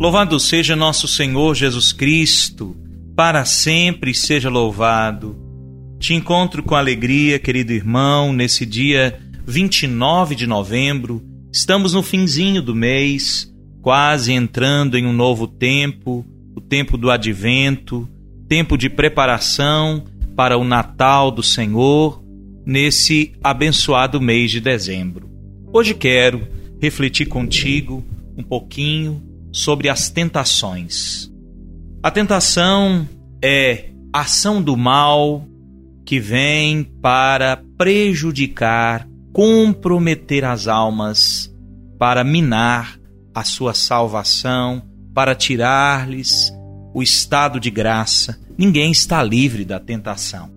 Louvado seja nosso Senhor Jesus Cristo, para sempre seja louvado. Te encontro com alegria, querido irmão, nesse dia 29 de novembro. Estamos no finzinho do mês, quase entrando em um novo tempo, o tempo do advento, tempo de preparação para o Natal do Senhor, nesse abençoado mês de dezembro. Hoje quero refletir contigo um pouquinho sobre as tentações. A tentação é ação do mal que vem para prejudicar, comprometer as almas, para minar a sua salvação, para tirar-lhes o estado de graça. Ninguém está livre da tentação.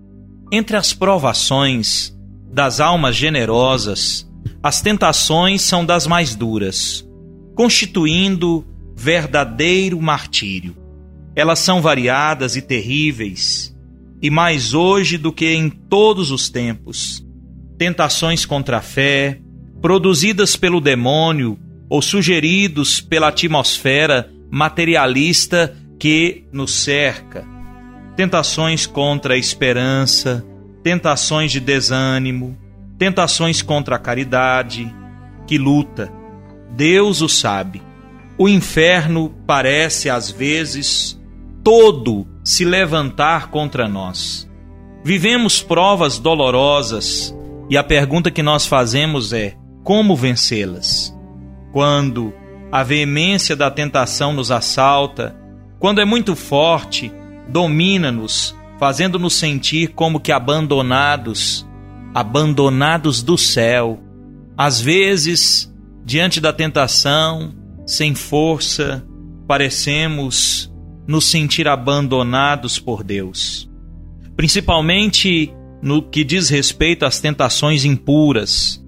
Entre as provações das almas generosas, as tentações são das mais duras, constituindo verdadeiro martírio. Elas são variadas e terríveis, e mais hoje do que em todos os tempos. Tentações contra a fé, produzidas pelo demônio ou sugeridos pela atmosfera materialista que nos cerca. Tentações contra a esperança, tentações de desânimo, tentações contra a caridade, que luta. Deus o sabe o inferno parece, às vezes, todo se levantar contra nós. Vivemos provas dolorosas e a pergunta que nós fazemos é: como vencê-las? Quando a veemência da tentação nos assalta, quando é muito forte, domina-nos, fazendo-nos sentir como que abandonados, abandonados do céu. Às vezes, diante da tentação, sem força, parecemos nos sentir abandonados por Deus. Principalmente no que diz respeito às tentações impuras.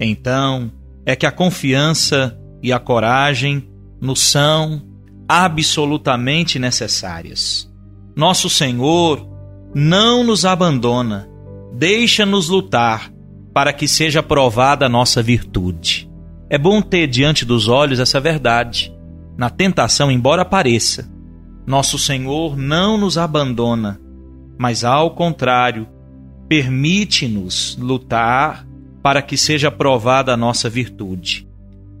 Então, é que a confiança e a coragem nos são absolutamente necessárias. Nosso Senhor não nos abandona, deixa-nos lutar para que seja provada a nossa virtude. É bom ter diante dos olhos essa verdade. Na tentação, embora apareça, nosso Senhor não nos abandona, mas ao contrário, permite-nos lutar para que seja provada a nossa virtude.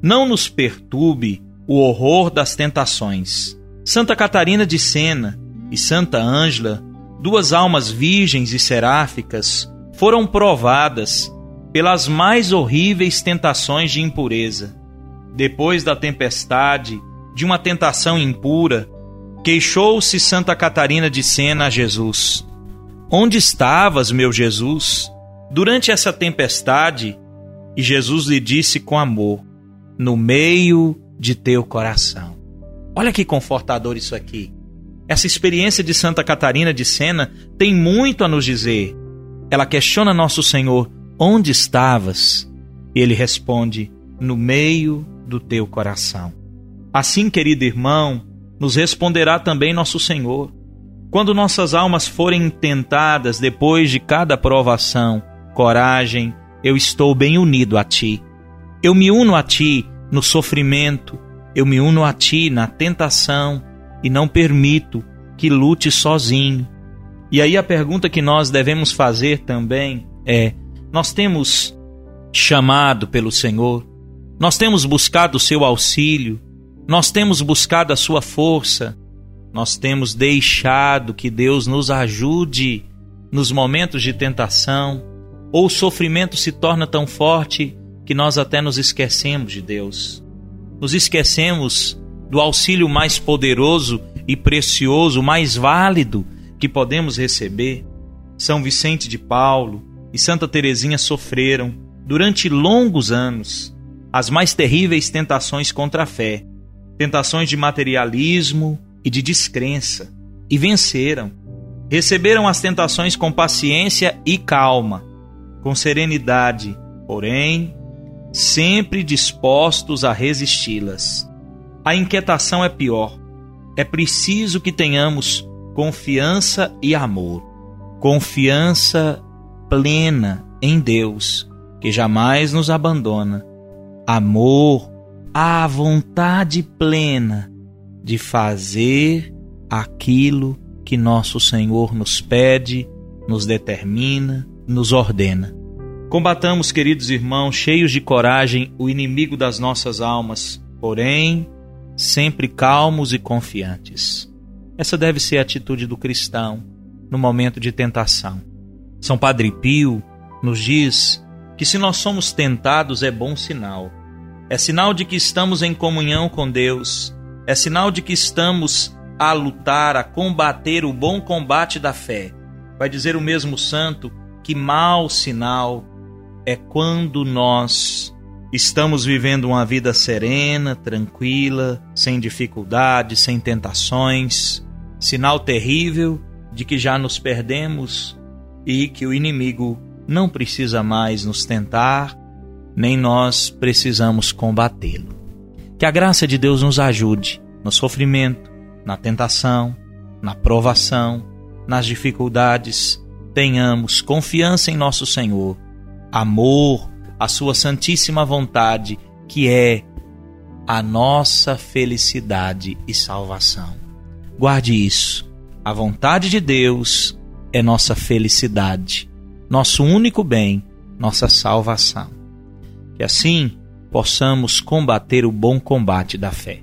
Não nos perturbe o horror das tentações. Santa Catarina de Sena e Santa Ângela, duas almas virgens e seráficas, foram provadas pelas mais horríveis tentações de impureza. Depois da tempestade, de uma tentação impura, queixou-se Santa Catarina de Sena a Jesus: Onde estavas, meu Jesus, durante essa tempestade? E Jesus lhe disse com amor: No meio de teu coração. Olha que confortador isso aqui. Essa experiência de Santa Catarina de Sena tem muito a nos dizer. Ela questiona nosso Senhor: Onde estavas? Ele responde: No meio do teu coração. Assim, querido irmão, nos responderá também nosso Senhor. Quando nossas almas forem tentadas depois de cada provação, coragem, eu estou bem unido a ti. Eu me uno a ti no sofrimento, eu me uno a ti na tentação e não permito que lute sozinho. E aí a pergunta que nós devemos fazer também é: nós temos chamado pelo Senhor, nós temos buscado o seu auxílio, nós temos buscado a sua força, nós temos deixado que Deus nos ajude nos momentos de tentação, ou o sofrimento se torna tão forte que nós até nos esquecemos de Deus. Nos esquecemos do auxílio mais poderoso e precioso, mais válido que podemos receber. São Vicente de Paulo, e Santa Teresinha sofreram durante longos anos as mais terríveis tentações contra a fé, tentações de materialismo e de descrença, e venceram. Receberam as tentações com paciência e calma, com serenidade, porém, sempre dispostos a resisti-las. A inquietação é pior. É preciso que tenhamos confiança e amor. Confiança plena em Deus, que jamais nos abandona. Amor, a vontade plena de fazer aquilo que nosso Senhor nos pede, nos determina, nos ordena. Combatamos, queridos irmãos, cheios de coragem, o inimigo das nossas almas, porém, sempre calmos e confiantes. Essa deve ser a atitude do cristão no momento de tentação. São Padre Pio nos diz que se nós somos tentados é bom sinal. É sinal de que estamos em comunhão com Deus, é sinal de que estamos a lutar, a combater o bom combate da fé. Vai dizer o mesmo santo que mau sinal é quando nós estamos vivendo uma vida serena, tranquila, sem dificuldades, sem tentações, sinal terrível de que já nos perdemos e que o inimigo não precisa mais nos tentar, nem nós precisamos combatê-lo. Que a graça de Deus nos ajude no sofrimento, na tentação, na provação, nas dificuldades. Tenhamos confiança em nosso Senhor, amor, a Sua santíssima vontade, que é a nossa felicidade e salvação. Guarde isso. A vontade de Deus é nossa felicidade, nosso único bem, nossa salvação. Que assim possamos combater o bom combate da fé.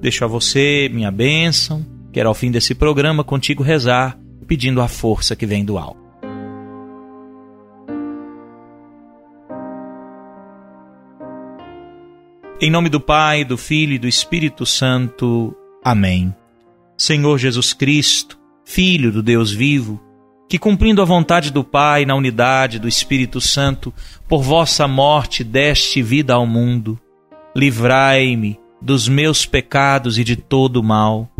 Deixo a você minha bênção. Quero ao fim desse programa contigo rezar, pedindo a força que vem do alto. Em nome do Pai, do Filho e do Espírito Santo. Amém. Senhor Jesus Cristo, Filho do Deus vivo, que cumprindo a vontade do Pai na unidade do Espírito Santo, por vossa morte deste vida ao mundo, livrai-me dos meus pecados e de todo o mal.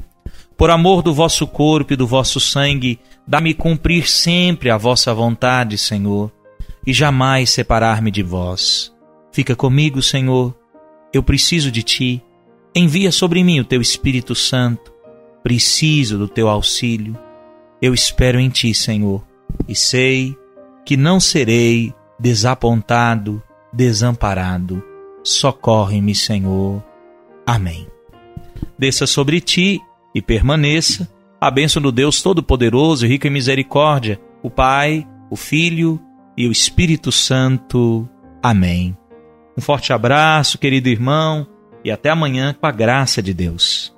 Por amor do vosso corpo e do vosso sangue, dá-me cumprir sempre a vossa vontade, Senhor, e jamais separar-me de vós. Fica comigo, Senhor, eu preciso de ti. Envia sobre mim o teu Espírito Santo Preciso do teu auxílio. Eu espero em ti, Senhor, e sei que não serei desapontado, desamparado. Socorre-me, Senhor. Amém. Desça sobre ti e permaneça a bênção do Deus Todo-Poderoso, rico em misericórdia, o Pai, o Filho e o Espírito Santo. Amém. Um forte abraço, querido irmão, e até amanhã com a graça de Deus.